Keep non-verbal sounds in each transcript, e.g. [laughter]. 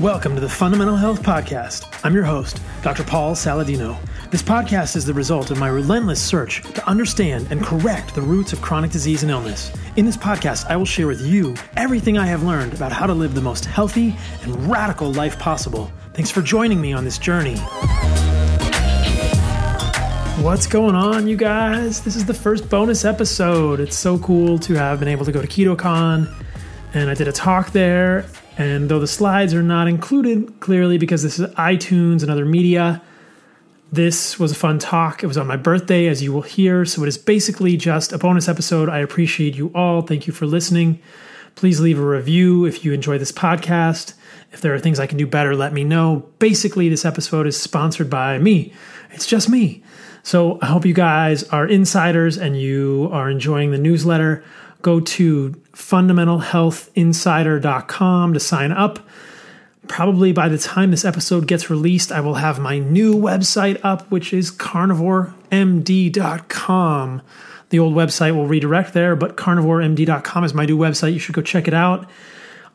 Welcome to the Fundamental Health Podcast. I'm your host, Dr. Paul Saladino. This podcast is the result of my relentless search to understand and correct the roots of chronic disease and illness. In this podcast, I will share with you everything I have learned about how to live the most healthy and radical life possible. Thanks for joining me on this journey. What's going on, you guys? This is the first bonus episode. It's so cool to have been able to go to KetoCon, and I did a talk there and though the slides are not included clearly because this is iTunes and other media, this was a fun talk. It was on my birthday, as you will hear. So it is basically just a bonus episode. I appreciate you all. Thank you for listening. Please leave a review if you enjoy this podcast. If there are things I can do better, let me know. Basically, this episode is sponsored by me. It's just me. So I hope you guys are insiders and you are enjoying the newsletter go to fundamentalhealthinsider.com to sign up. Probably by the time this episode gets released, I will have my new website up, which is carnivoremd.com. The old website will redirect there, but carnivoremd.com is my new website. You should go check it out.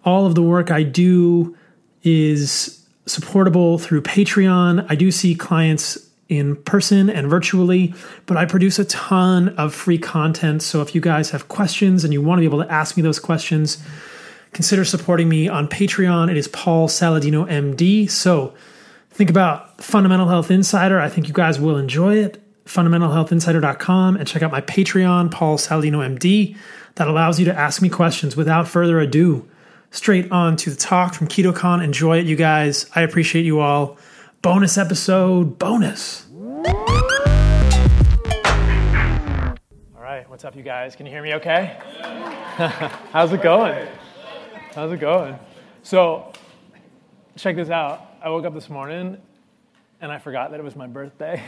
All of the work I do is supportable through Patreon. I do see clients in person and virtually, but I produce a ton of free content. So if you guys have questions and you want to be able to ask me those questions, consider supporting me on Patreon. It is Paul Saladino MD. So think about Fundamental Health Insider. I think you guys will enjoy it. FundamentalHealthInsider.com and check out my Patreon, Paul Saladino MD. That allows you to ask me questions without further ado. Straight on to the talk from KetoCon. Enjoy it, you guys. I appreciate you all bonus episode bonus. All right, what's up, you guys? Can you hear me okay? [laughs] How's it going? How's it going? So, check this out. I woke up this morning and I forgot that it was my birthday. [laughs]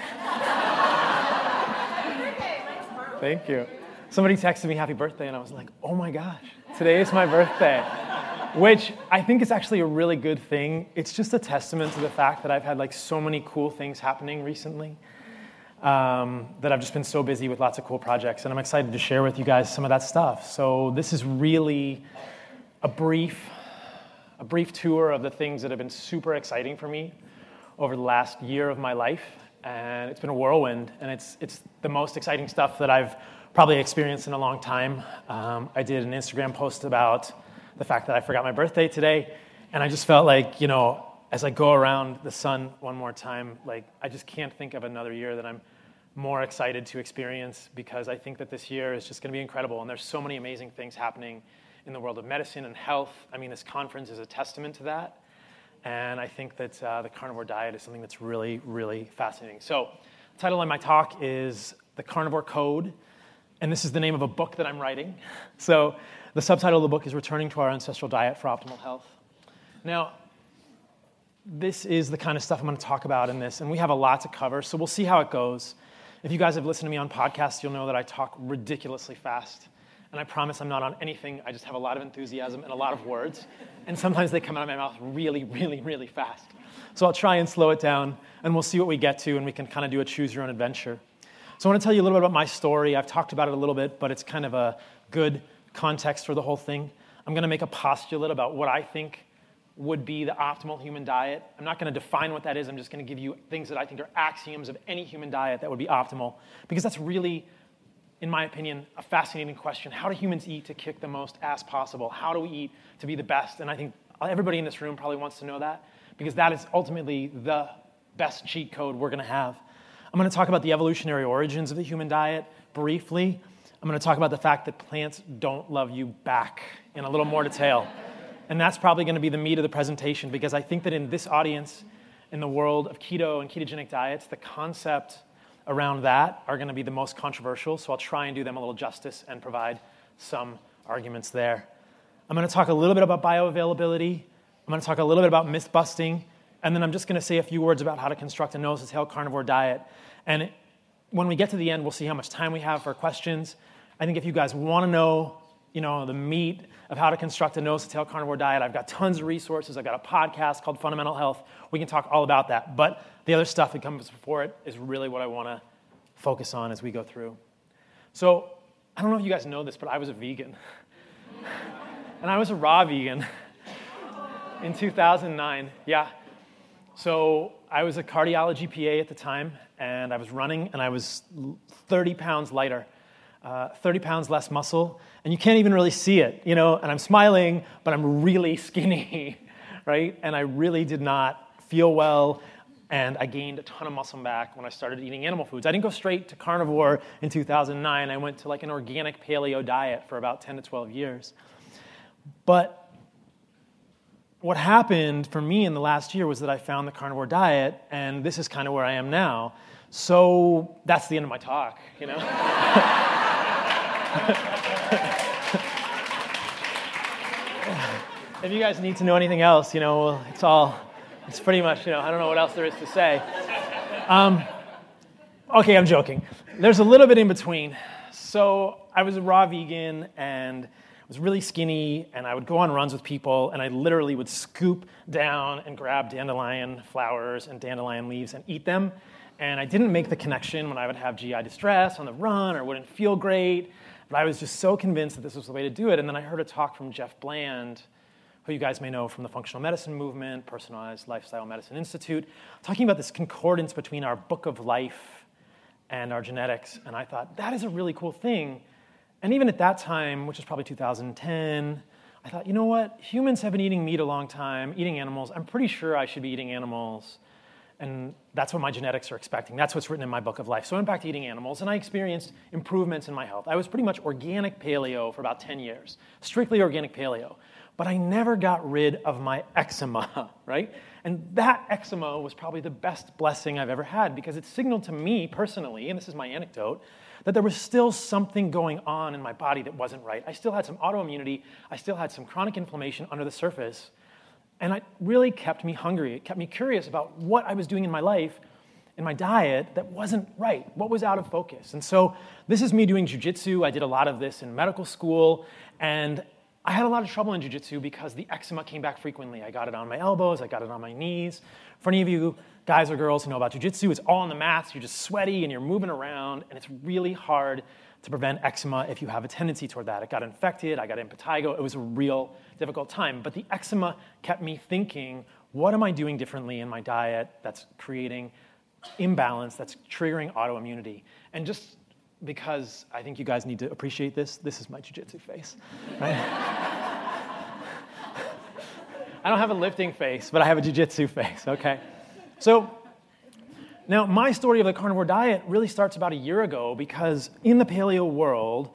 Thank you. Somebody texted me happy birthday and I was like, oh my gosh, today is my birthday which I think is actually a really good thing. It's just a testament to the fact that I've had like so many cool things happening recently. Um, that I've just been so busy with lots of cool projects, and I'm excited to share with you guys some of that stuff. So this is really a brief, a brief tour of the things that have been super exciting for me over the last year of my life, and it's been a whirlwind, and it's it's the most exciting stuff that I've probably experienced in a long time. Um, I did an Instagram post about the fact that I forgot my birthday today. And I just felt like, you know, as I go around the sun one more time, like I just can't think of another year that I'm more excited to experience because I think that this year is just going to be incredible. And there's so many amazing things happening in the world of medicine and health. I mean, this conference is a testament to that. And I think that uh, the carnivore diet is something that's really, really fascinating. So, the title of my talk is The Carnivore Code. And this is the name of a book that I'm writing. So, the subtitle of the book is Returning to Our Ancestral Diet for Optimal Health. Now, this is the kind of stuff I'm going to talk about in this, and we have a lot to cover, so we'll see how it goes. If you guys have listened to me on podcasts, you'll know that I talk ridiculously fast. And I promise I'm not on anything. I just have a lot of enthusiasm and a lot of words. And sometimes they come out of my mouth really, really, really fast. So I'll try and slow it down, and we'll see what we get to, and we can kind of do a choose your own adventure. So I want to tell you a little bit about my story. I've talked about it a little bit, but it's kind of a good context for the whole thing. I'm going to make a postulate about what I think would be the optimal human diet. I'm not going to define what that is. I'm just going to give you things that I think are axioms of any human diet that would be optimal. Because that's really, in my opinion, a fascinating question. How do humans eat to kick the most ass possible? How do we eat to be the best? And I think everybody in this room probably wants to know that because that is ultimately the best cheat code we're going to have. I'm going to talk about the evolutionary origins of the human diet briefly. I'm going to talk about the fact that plants don't love you back in a little more detail. And that's probably going to be the meat of the presentation because I think that in this audience, in the world of keto and ketogenic diets, the concept around that are going to be the most controversial. So I'll try and do them a little justice and provide some arguments there. I'm going to talk a little bit about bioavailability. I'm going to talk a little bit about myth busting. And then I'm just going to say a few words about how to construct a nose to tail carnivore diet. And when we get to the end, we'll see how much time we have for questions. I think if you guys want to know, you know, the meat of how to construct a nose to tail carnivore diet, I've got tons of resources. I've got a podcast called Fundamental Health. We can talk all about that. But the other stuff that comes before it is really what I want to focus on as we go through. So I don't know if you guys know this, but I was a vegan. [laughs] and I was a raw vegan. in 2009, yeah. So I was a cardiology PA at the time, and I was running, and I was 30 pounds lighter, uh, 30 pounds less muscle, and you can't even really see it, you know. And I'm smiling, but I'm really [laughs] skinny, right? And I really did not feel well, and I gained a ton of muscle back when I started eating animal foods. I didn't go straight to carnivore in 2009. I went to like an organic paleo diet for about 10 to 12 years. But what happened for me in the last year was that I found the carnivore diet, and this is kind of where I am now. So that's the end of my talk, you know? [laughs] if you guys need to know anything else, you know, it's all, it's pretty much, you know, I don't know what else there is to say. Um, okay, I'm joking. There's a little bit in between. So I was a raw vegan and was really skinny, and I would go on runs with people, and I literally would scoop down and grab dandelion flowers and dandelion leaves and eat them. And I didn't make the connection when I would have GI distress on the run or wouldn't feel great. But I was just so convinced that this was the way to do it. And then I heard a talk from Jeff Bland, who you guys may know from the functional medicine movement, Personalized Lifestyle Medicine Institute, talking about this concordance between our book of life and our genetics. And I thought, that is a really cool thing and even at that time, which was probably 2010, I thought, you know what? Humans have been eating meat a long time, eating animals. I'm pretty sure I should be eating animals. And that's what my genetics are expecting. That's what's written in my book of life. So I went back to eating animals, and I experienced improvements in my health. I was pretty much organic paleo for about 10 years, strictly organic paleo. But I never got rid of my eczema, [laughs] right? And that eczema was probably the best blessing I've ever had because it signaled to me personally, and this is my anecdote, that there was still something going on in my body that wasn't right. I still had some autoimmunity, I still had some chronic inflammation under the surface. And it really kept me hungry. It kept me curious about what I was doing in my life, in my diet, that wasn't right, what was out of focus. And so, this is me doing jujitsu. I did a lot of this in medical school. And I had a lot of trouble in jujitsu because the eczema came back frequently. I got it on my elbows, I got it on my knees. For any of you guys or girls who know about jujitsu, it's all on the mats. You're just sweaty and you're moving around, and it's really hard to prevent eczema if you have a tendency toward that. It got infected, I got impetigo. It was a real difficult time. But the eczema kept me thinking, what am I doing differently in my diet that's creating imbalance, that's triggering autoimmunity? And just because I think you guys need to appreciate this, this is my jujitsu face. Right? [laughs] I don't have a lifting face, but I have a jujitsu face, okay? So, now my story of the carnivore diet really starts about a year ago because in the paleo world,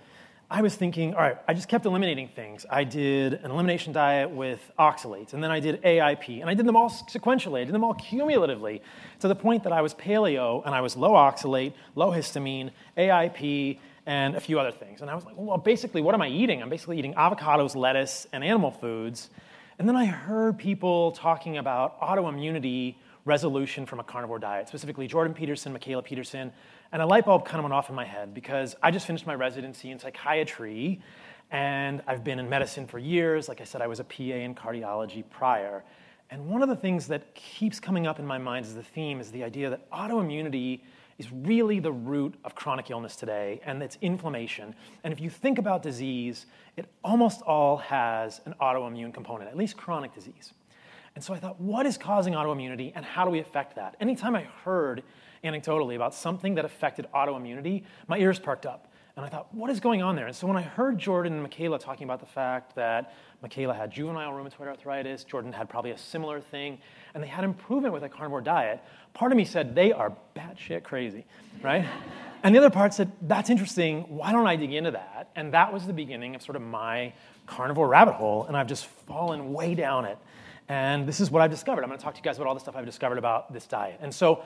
I was thinking, all right, I just kept eliminating things. I did an elimination diet with oxalates, and then I did AIP, and I did them all sequentially. I did them all cumulatively to the point that I was paleo and I was low oxalate, low histamine, AIP, and a few other things. And I was like, well, basically, what am I eating? I'm basically eating avocados, lettuce, and animal foods. And then I heard people talking about autoimmunity resolution from a carnivore diet, specifically Jordan Peterson, Mikhaila Peterson, and a light bulb kind of went off in my head because I just finished my residency in psychiatry and I've been in medicine for years. Like I said, I was a PA in cardiology prior. And one of the things that keeps coming up in my mind as the theme is the idea that autoimmunity is really the root of chronic illness today, and it's inflammation. And if you think about disease, it almost all has an autoimmune component, at least chronic disease. And so I thought, what is causing autoimmunity and how do we affect that? Anytime I heard anecdotally about something that affected autoimmunity, my ears perked up. And I thought, what is going on there? And so when I heard Jordan and Mikhaila talking about the fact that Mikhaila had juvenile rheumatoid arthritis, Jordan had probably a similar thing, and they had improvement with a carnivore diet, part of me said, they are batshit crazy, right? [laughs] and the other part said, that's interesting, why don't I dig into that? And that was the beginning of sort of my carnivore rabbit hole, and I've just fallen way down it. And this is what I've discovered. I'm going to talk to you guys about all the stuff I've discovered about this diet. And so,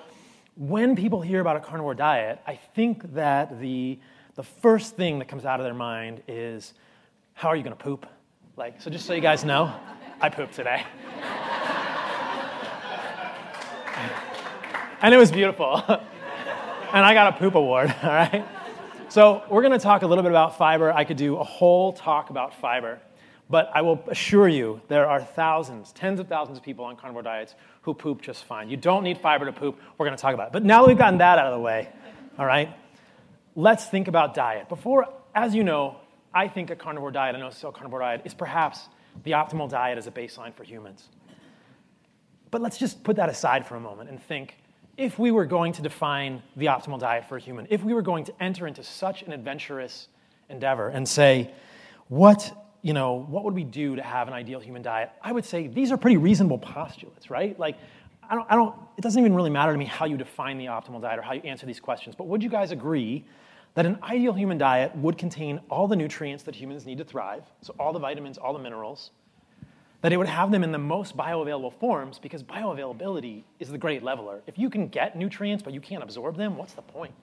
when people hear about a carnivore diet, I think that the, the first thing that comes out of their mind is, how are you going to poop? Like, so just so you guys know, I pooped today. [laughs] and it was beautiful. [laughs] and I got a poop award, all right? So, we're going to talk a little bit about fiber. I could do a whole talk about fiber. But I will assure you, there are thousands, tens of thousands of people on carnivore diets who poop just fine. You don't need fiber to poop. We're going to talk about it. But now that we've gotten that out of the way, all right, let's think about diet. Before, as you know, I think a carnivore diet, a no-cell carnivore diet, is perhaps the optimal diet as a baseline for humans. But let's just put that aside for a moment and think if we were going to define the optimal diet for a human, if we were going to enter into such an adventurous endeavor and say, what, you know, what would we do to have an ideal human diet? I would say these are pretty reasonable postulates, right? Like, I don't, I don't, it doesn't even really matter to me how you define the optimal diet or how you answer these questions, but would you guys agree that an ideal human diet would contain all the nutrients that humans need to thrive, so all the vitamins, all the minerals, that it would have them in the most bioavailable forms because bioavailability is the great leveler. If you can get nutrients but you can't absorb them, what's the point?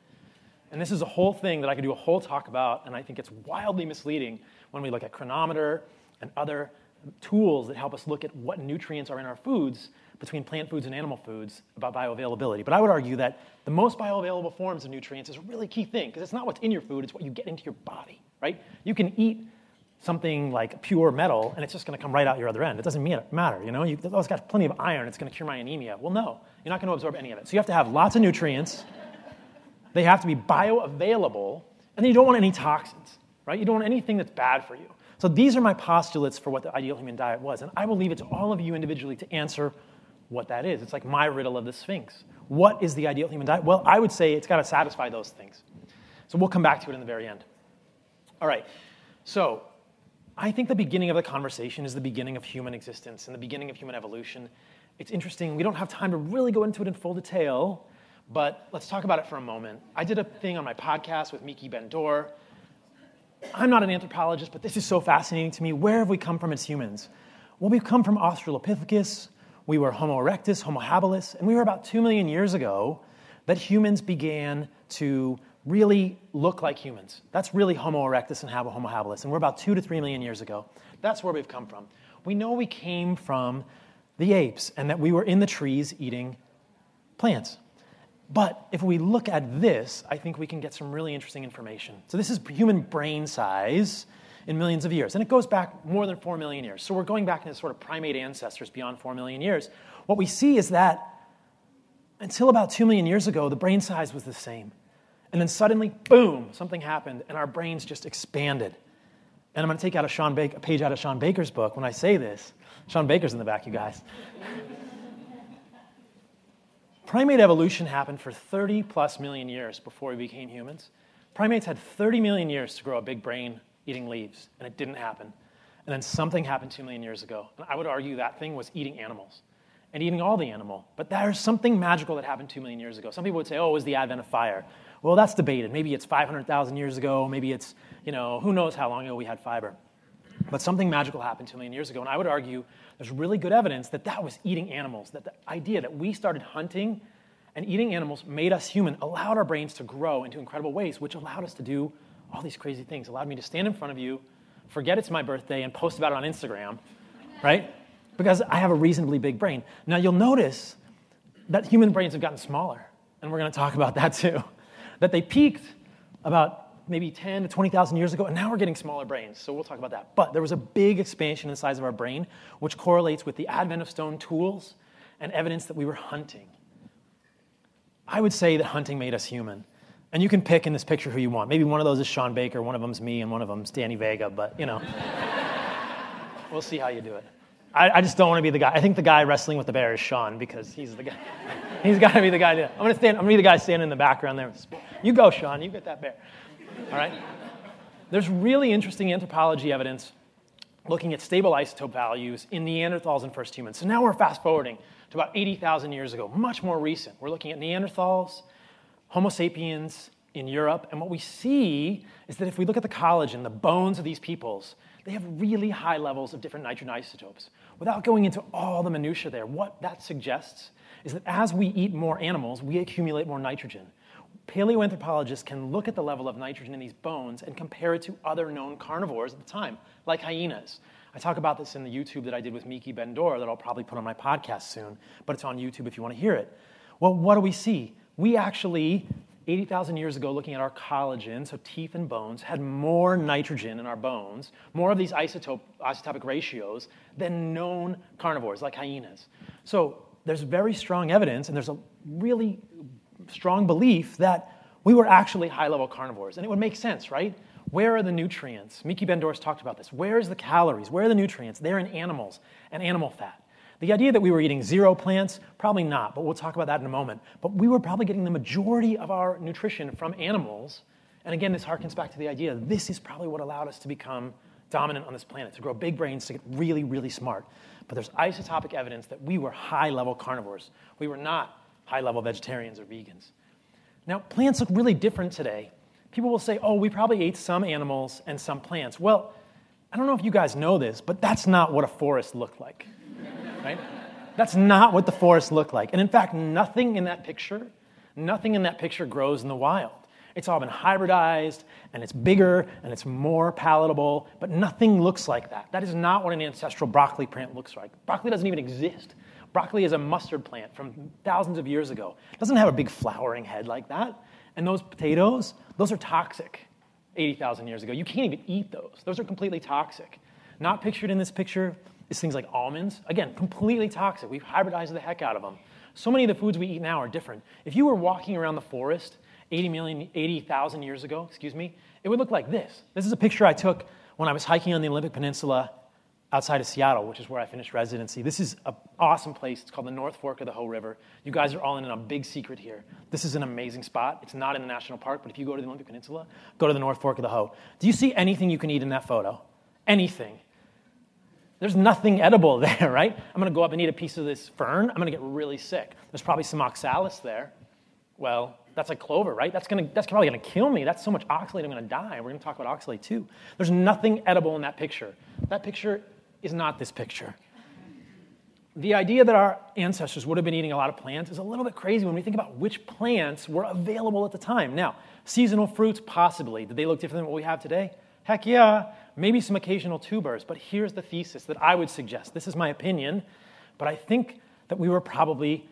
And this is a whole thing that I could do a whole talk about, and I think it's wildly misleading when we look at Cronometer and other tools that help us look at what nutrients are in our foods between plant foods and animal foods about bioavailability. But I would argue that the most bioavailable forms of nutrients is a really key thing because it's not what's in your food, it's what you get into your body, right? You can eat something like pure metal and it's just going to come right out your other end. It doesn't matter, you know? You, oh, it's got plenty of iron, it's going to cure my anemia. Well, no, you're not going to absorb any of it. So you have to have lots of nutrients. They have to be bioavailable, and then you don't want any toxins, right? You don't want anything that's bad for you. So these are my postulates for what the ideal human diet was, and I will leave it to all of you individually to answer what that is. It's like my riddle of the Sphinx. What is the ideal human diet? Well, I would say it's got to satisfy those things. So we'll come back to it in the very end. All right. So I think the beginning of the conversation is the beginning of human existence and the beginning of human evolution. It's interesting. We don't have time to really go into it in full detail, but let's talk about it for a moment. I did a thing on my podcast with Miki Ben-Dor. I'm not an anthropologist, but this is so fascinating to me. Where have we come from as humans? Well, we've come from Australopithecus. We were Homo erectus, Homo habilis, and we were about two million years ago that humans began to really look like humans. That's really Homo erectus and Homo habilis. And we're about two to three million years ago. That's where we've come from. We know we came from the apes and that we were in the trees eating plants. But if we look at this, I think we can get some really interesting information. So, this is human brain size in millions of years. And it goes back more than 4 million years. So, we're going back into sort of primate ancestors beyond 4 million years. What we see is that until about 2 million years ago, the brain size was the same. And then suddenly, boom, something happened, and our brains just expanded. And I'm going to take out a, Shawn a page out of Shawn Baker's book when I say this. Shawn Baker's in the back, you guys. Primate evolution happened for 30 plus million years before we became humans. Primates had 30 million years to grow a big brain eating leaves, and it didn't happen. And then something happened 2 million years ago. And I would argue that thing was eating animals and eating all the animal. But there's something magical that happened 2 million years ago. Some people would say, oh, it was the advent of fire. Well, that's debated. Maybe it's 500,000 years ago. Maybe it's, you know, who knows how long ago we had fiber. But something magical happened 2 million years ago. And I would argue there's really good evidence that that was eating animals, that the idea that we started hunting and eating animals made us human, allowed our brains to grow into incredible ways, which allowed us to do all these crazy things, allowed me to stand in front of you, forget it's my birthday, and post about it on Instagram, right? Because I have a reasonably big brain. Now, you'll notice that human brains have gotten smaller, and we're going to talk about that too that they peaked about maybe 10 to 20,000 years ago, and now we're getting smaller brains. So we'll talk about that. But there was a big expansion in the size of our brain, which correlates with the advent of stone tools and evidence that we were hunting. I would say that hunting made us human. And you can pick in this picture who you want. Maybe one of those is Shawn Baker, one of them's me, and one of them's Danny Vega, but you know. [laughs] we'll see how you do it. I, I just don't want to be the guy. I think the guy wrestling with the bear is Shawn because he's the guy. [laughs] he's got to be the guy. I'm going to stand. I'm going to be the guy standing in the background there. You go, Shawn. You get that bear. All right. There's really interesting anthropology evidence looking at stable isotope values in Neanderthals and first humans. So now we're fast forwarding to about 80,000 years ago, much more recent. We're looking at Neanderthals, Homo sapiens in Europe, and what we see is that if we look at the collagen, the bones of these peoples, they have really high levels of different nitrogen isotopes. Without going into all the minutiae there, what that suggests is that as we eat more animals, we accumulate more nitrogen. Paleoanthropologists can look at the level of nitrogen in these bones and compare it to other known carnivores at the time, like hyenas. I talk about this in the YouTube that I did with Miki Ben-Dor that I'll probably put on my podcast soon, but it's on YouTube if you want to hear it. Well, what do we see? We actually 80,000 years ago, looking at our collagen, so teeth and bones, had more nitrogen in our bones, more of these isotope, isotopic ratios than known carnivores like hyenas. So there's very strong evidence, and there's a really strong belief that we were actually high level carnivores. And it would make sense, right? Where are the nutrients? Miki Ben-Dor's talked about this. Where is the calories? Where are the nutrients? They're in animals and animal fat. The idea that we were eating zero plants, probably not, but we'll talk about that in a moment. But we were probably getting the majority of our nutrition from animals. And again, this harkens back to the idea this is probably what allowed us to become dominant on this planet, to grow big brains, to get really, really smart. But there's isotopic evidence that we were high level carnivores. We were not high level vegetarians or vegans. Now, plants look really different today. People will say, oh, we probably ate some animals and some plants. Well, I don't know if you guys know this, but that's not what a forest looked like, [laughs] right? That's not what the forest looked like. And in fact, nothing in that picture, nothing in that picture grows in the wild. It's all been hybridized, and it's bigger, and it's more palatable, but nothing looks like that. That is not what an ancestral broccoli plant looks like. Broccoli doesn't even exist. Broccoli is a mustard plant from thousands of years ago. It doesn't have a big flowering head like that. And those potatoes, those are toxic 80,000 years ago. You can't even eat those. Those are completely toxic. Not pictured in this picture is things like almonds. Again, completely toxic. We've hybridized the heck out of them. So many of the foods we eat now are different. If you were walking around the forest 80 million, 80,000 years ago, excuse me, it would look like this. This is a picture I took when I was hiking on the Olympic Peninsula outside of Seattle, which is where I finished residency. This is an awesome place. It's called the North Fork of the Hoh River. You guys are all in on a big secret here. This is an amazing spot. It's not in the national park, but if you go to the Olympic Peninsula, go to the North Fork of the Hoh. Do you see anything you can eat in that photo? Anything. There's nothing edible [laughs] there, right? I'm to go up and eat a piece of this fern. I'm to get really sick. There's probably some oxalis there. Well, that's like clover, right? That's, gonna, that's probably to kill me. That's so much oxalate, I'm to die. We're to talk about oxalate too. There's nothing edible in that picture. That picture is not this picture. The idea that our ancestors would have been eating a lot of plants is a little bit crazy when we think about which plants were available at the time. Now, seasonal fruits, possibly. Did they look different than what we have today? Heck yeah. Maybe some occasional tubers. But here's the thesis that I would suggest. This is my opinion, but I think that we were probably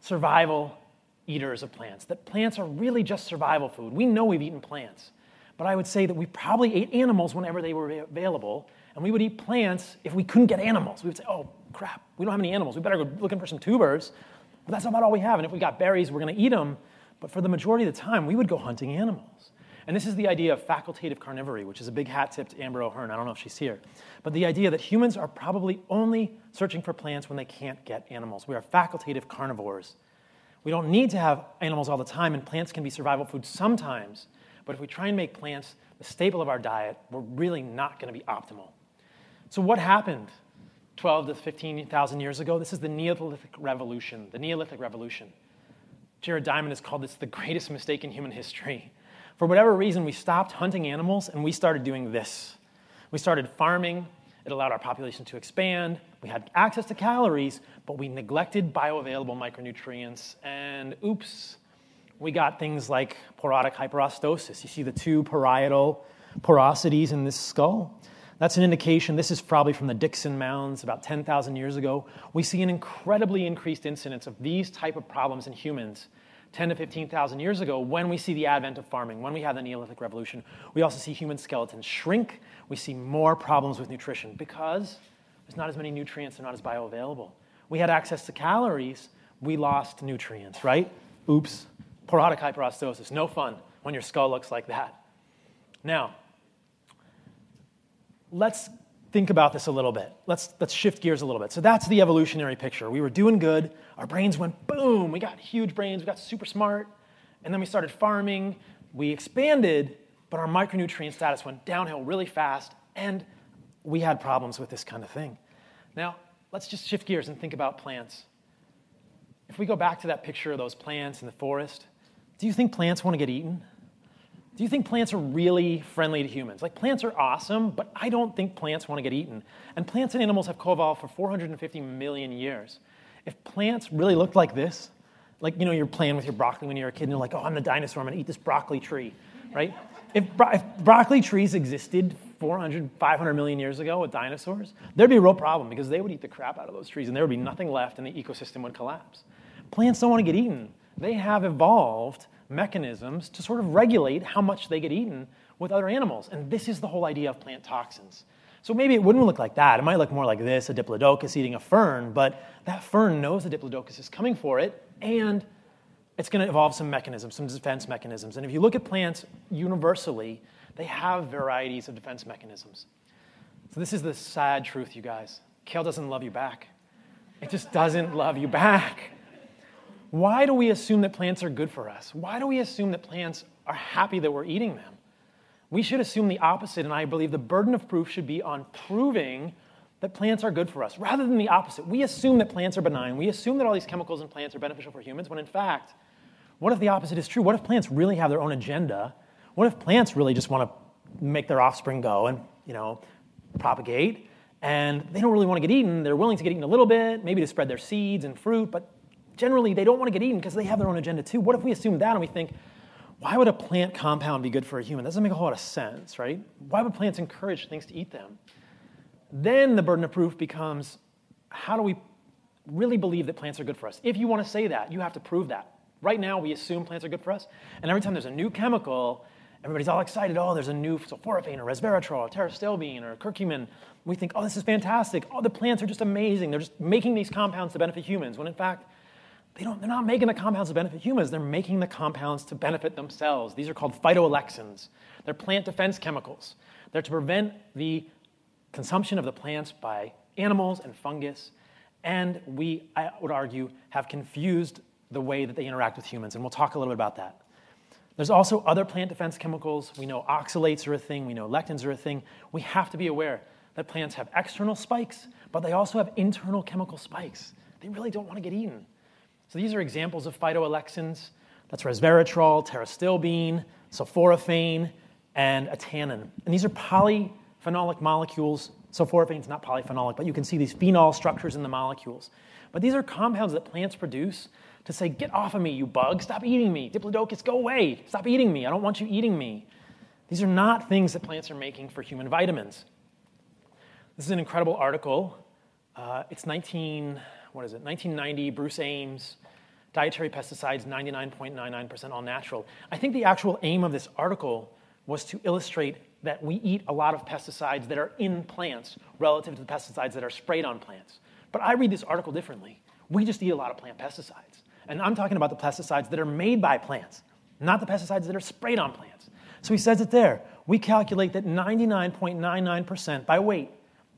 survival eaters of plants, that plants are really just survival food. We know we've eaten plants, but I would say that we probably ate animals whenever they were available, and we would eat plants if we couldn't get animals. We would say, oh, crap, we don't have any animals. We better go looking for some tubers. But that's about all we have. And if we got berries, we're going to eat them. But for the majority of the time, we would go hunting animals. And this is the idea of facultative carnivory, which is a big hat tip to Amber O'Hearn. I don't know if she's here. But the idea that humans are probably only searching for plants when they can't get animals. We are facultative carnivores. We don't need to have animals all the time, and plants can be survival food sometimes. But if we try and make plants the staple of our diet, we're really not going to be optimal. So, what happened 12 to 15,000 years ago? This is the Neolithic Revolution. The Neolithic Revolution. Jared Diamond has called this the greatest mistake in human history. For whatever reason, we stopped hunting animals and we started doing this. We started farming, it allowed our population to expand. We had access to calories, but we neglected bioavailable micronutrients. And oops, we got things like porotic hyperostosis. You see the two parietal porosities in this skull? That's an indication, this is probably from the Dickson Mounds about 10,000 years ago. We see an incredibly increased incidence of these type of problems in humans 10 to 15,000 years ago when we see the advent of farming, when we have the Neolithic Revolution. We also see human skeletons shrink. We see more problems with nutrition because there's not as many nutrients, they're not as bioavailable. We had access to calories, we lost nutrients, right? Oops, porotic hyperostosis. No fun when your skull looks like that. Now, let's think about this a little bit. Let's, let's shift gears a little bit. So that's the evolutionary picture. We were doing good. Our brains went boom. We got huge brains. We got super smart. And then we started farming. We expanded, but our micronutrient status went downhill really fast. And we had problems with this kind of thing. Now, let's just shift gears and think about plants. If we go back to that picture of those plants in the forest, do you think plants want to get eaten? Do you think plants are really friendly to humans? Like, plants are awesome, but I don't think plants want to get eaten. And plants and animals have co evolved for 450 million years. If plants really looked like this, like, you know, you're playing with your broccoli when you're a kid and you're like, oh, I'm the dinosaur, I'm going to eat this broccoli tree, right? If, bro- if broccoli trees existed 400, 500 million years ago with dinosaurs, there'd be a real problem because they would eat the crap out of those trees and there would be nothing left and the ecosystem would collapse. Plants don't want to get eaten. They have evolved mechanisms to sort of regulate how much they get eaten with other animals. And this is the whole idea of plant toxins. So maybe it wouldn't look like that. It might look more like this a diplodocus eating a fern, but that fern knows the diplodocus is coming for it, and it's going to evolve some mechanisms, some defense mechanisms. And if you look at plants universally, they have varieties of defense mechanisms. So this is the sad truth, you guys. Kale doesn't love you back. It just doesn't love you back. Why do we assume that plants are good for us? Why do we assume that plants are happy that we're eating them? We should assume the opposite, and I believe the burden of proof should be on proving that plants are good for us rather than the opposite. We assume that plants are benign. We assume that all these chemicals in plants are beneficial for humans, when in fact, what if the opposite is true? What if plants really have their own agenda? What if plants really just want to make their offspring go and, you know, propagate? And they don't really want to get eaten. They're willing to get eaten a little bit, maybe to spread their seeds and fruit, but generally they don't want to get eaten because they have their own agenda too. What if we assume that and we think, why would a plant compound be good for a human? That doesn't make a whole lot of sense, right? Why would plants encourage things to eat them? Then the burden of proof becomes how do we really believe that plants are good for us? If you want to say that, you have to prove that. Right now, we assume plants are good for us, and every time there's a new chemical, everybody's all excited. Oh, there's a new sulforaphane or resveratrol or pterostilbene or curcumin. We think, oh, this is fantastic. Oh, the plants are just amazing. They're just making these compounds to benefit humans. When in fact, they don't, they're not making the compounds to benefit humans, they're making the compounds to benefit themselves. These are called phytoalexins. They're plant defense chemicals. They're to prevent the consumption of the plants by animals and fungus. And we, I would argue, have confused the way that they interact with humans. And we'll talk a little bit about that. There's also other plant defense chemicals. We know oxalates are a thing, we know lectins are a thing. We have to be aware that plants have external spikes, but they also have internal chemical spikes. They really don't want to get eaten. So these are examples of phytoalexins. That's resveratrol, pterostilbene, sulforaphane, and a tannin. And these are polyphenolic molecules. Sulforaphane is not polyphenolic, but you can see these phenol structures in the molecules. But these are compounds that plants produce to say, get off of me, you bug, stop eating me. Diplodocus, go away, stop eating me, I don't want you eating me. These are not things that plants are making for human vitamins. This is an incredible article. Uh, it's 19, what is it, 1990, Bruce Ames, dietary pesticides 99.99% all natural. I think the actual aim of this article was to illustrate that we eat a lot of pesticides that are in plants relative to the pesticides that are sprayed on plants. But I read this article differently. We just eat a lot of plant pesticides. And I'm talking about the pesticides that are made by plants, not the pesticides that are sprayed on plants. So he says it there. We calculate that 99.99% by weight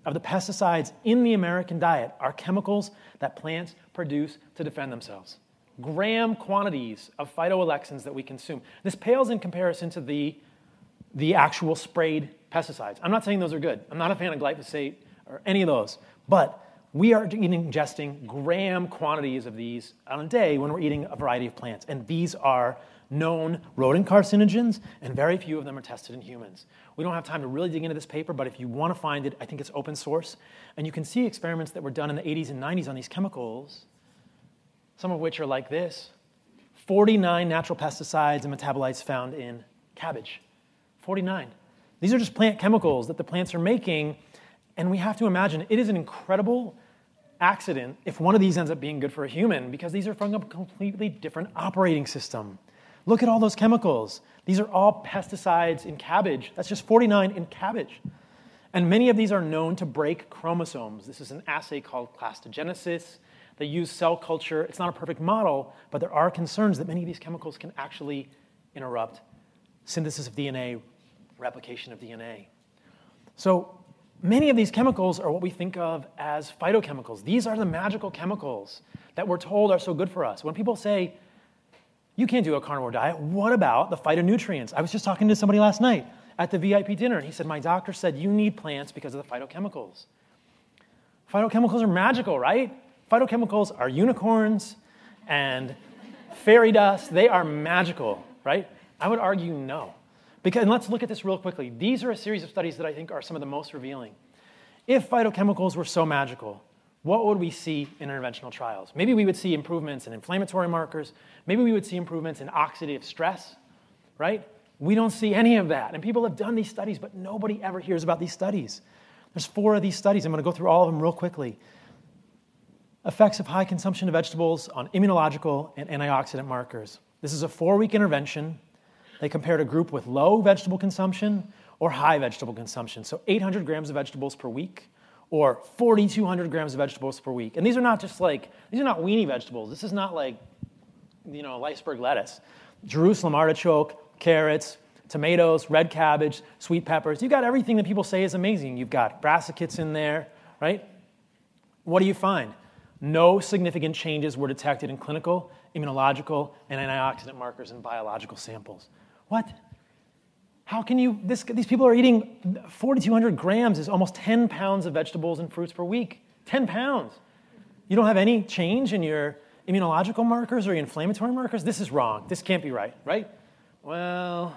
of the pesticides in the American diet are chemicals that plants produce to defend themselves. Gram quantities of phytoalexins that we consume. This pales in comparison to the, the actual sprayed pesticides. I'm not saying those are good. I'm not a fan of glyphosate or any of those. But we are ingesting gram quantities of these on a day when we're eating a variety of plants. And these are known rodent carcinogens, and very few of them are tested in humans. We don't have time to really dig into this paper, but if you want to find it, I think it's open source. And you can see experiments that were done in the 80s and 90s on these chemicals, some of which are like this 49 natural pesticides and metabolites found in cabbage. 49. These are just plant chemicals that the plants are making, and we have to imagine it is an incredible accident if one of these ends up being good for a human because these are from a completely different operating system. Look at all those chemicals. These are all pesticides in cabbage. That's just 49 in cabbage. And many of these are known to break chromosomes. This is an assay called clastogenesis. They use cell culture. It's not a perfect model, but there are concerns that many of these chemicals can actually interrupt synthesis of DNA, replication of DNA. So many of these chemicals are what we think of as phytochemicals. These are the magical chemicals that we're told are so good for us. When people say, you can't do a carnivore diet. What about the phytonutrients? I was just talking to somebody last night at the VIP dinner, and he said, My doctor said you need plants because of the phytochemicals. Phytochemicals are magical, right? Phytochemicals are unicorns and fairy dust. They are magical, right? I would argue no. Because, and let's look at this real quickly. These are a series of studies that I think are some of the most revealing. If phytochemicals were so magical, what would we see in interventional trials? Maybe we would see improvements in inflammatory markers. Maybe we would see improvements in oxidative stress, right? We don't see any of that. And people have done these studies, but nobody ever hears about these studies. There's four of these studies. I'm going to go through all of them real quickly. Effects of high consumption of vegetables on immunological and antioxidant markers. This is a four week intervention. They compared a group with low vegetable consumption or high vegetable consumption. So 800 grams of vegetables per week or 4,200 grams of vegetables per week. And these are not just like, these are not weenie vegetables. This is not like, you know, iceberg lettuce. Jerusalem artichoke, carrots, tomatoes, red cabbage, sweet peppers. You've got everything that people say is amazing. You've got brassicas in there, right? What do you find? no significant changes were detected in clinical, immunological, and antioxidant markers in biological samples. What? How can you? This, these people are eating 4,200 grams, is almost 10 pounds of vegetables and fruits per week. 10 pounds. You don't have any change in your immunological markers or your inflammatory markers? This is wrong. This can't be right, right? Well,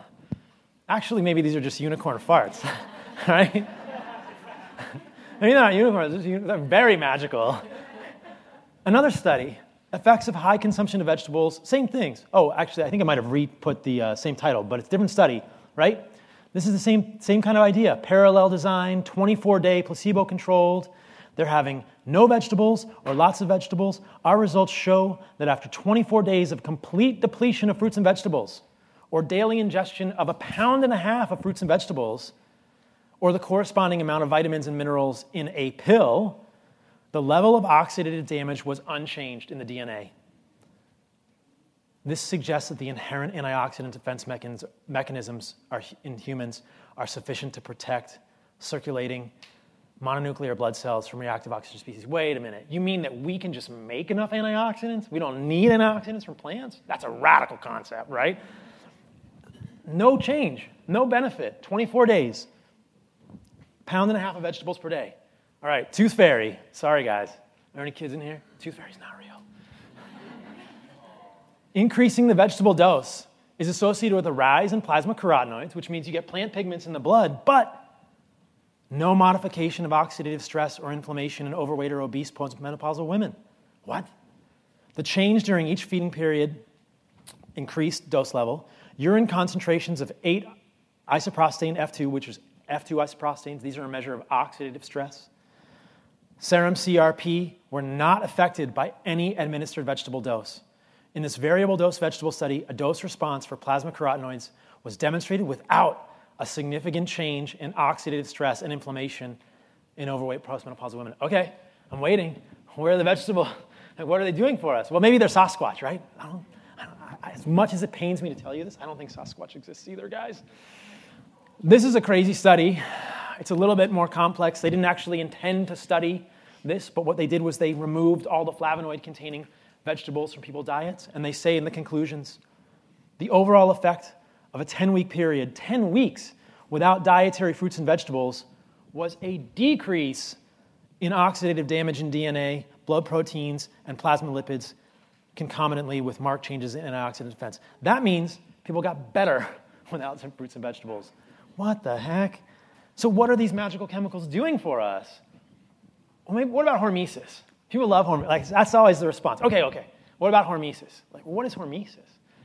actually, maybe these are just unicorn farts, [laughs] right? maybe they're not unicorns, they're very magical. Another study effects of high consumption of vegetables, same things. Oh, actually, I think I might have re put the uh, same title, but it's a different study, right? This is the same, same kind of idea. Parallel design, 24 day placebo controlled. They're having no vegetables or lots of vegetables. Our results show that after 24 days of complete depletion of fruits and vegetables, or daily ingestion of a pound and a half of fruits and vegetables, or the corresponding amount of vitamins and minerals in a pill, the level of oxidative damage was unchanged in the DNA. This suggests that the inherent antioxidant defense mechanisms are, in humans are sufficient to protect circulating mononuclear blood cells from reactive oxygen species. Wait a minute. You mean that we can just make enough antioxidants? We don't need antioxidants from plants? That's a radical concept, right? No change, no benefit. 24 days, pound and a half of vegetables per day. All right, tooth fairy. Sorry, guys. Are there any kids in here? Tooth fairy's not real. Increasing the vegetable dose is associated with a rise in plasma carotenoids, which means you get plant pigments in the blood, but no modification of oxidative stress or inflammation in overweight or obese postmenopausal women. What? The change during each feeding period increased dose level. Urine concentrations of 8 isoprostane F2, which is F2 isoprostanes, these are a measure of oxidative stress. Serum CRP were not affected by any administered vegetable dose. In this variable dose vegetable study, a dose response for plasma carotenoids was demonstrated without a significant change in oxidative stress and inflammation in overweight postmenopausal women. Okay, I'm waiting. Where are the vegetables? What are they doing for us? Well, maybe they're Sasquatch, right? I don't, I don't, I, as much as it pains me to tell you this, I don't think Sasquatch exists either, guys. This is a crazy study. It's a little bit more complex. They didn't actually intend to study this, but what they did was they removed all the flavonoid containing vegetables from people's diets, and they say in the conclusions the overall effect of a 10 week period, 10 weeks without dietary fruits and vegetables, was a decrease in oxidative damage in DNA, blood proteins, and plasma lipids concomitantly with marked changes in antioxidant defense. That means people got better [laughs] without some fruits and vegetables. What the heck? So, what are these magical chemicals doing for us? Well, maybe, what about hormesis? People love hormesis. Like, that's always the response. Okay, okay. What about hormesis? Like, what is hormesis?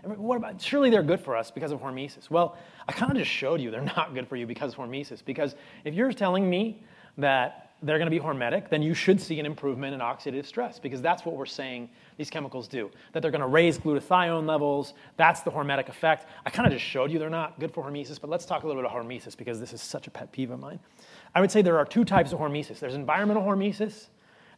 What about, surely they're good for us because of hormesis. Well, I kind of just showed you they're [laughs] not good for you because of hormesis. Because if you're telling me that they're going to be hormetic, then you should see an improvement in oxidative stress because that's what we're saying these chemicals do. That they're going to raise glutathione levels. That's the hormetic effect. I kind of just showed you they're not good for hormesis, but let's talk a little bit about hormesis because this is such a pet peeve of mine. I would say there are two types of hormesis there's environmental hormesis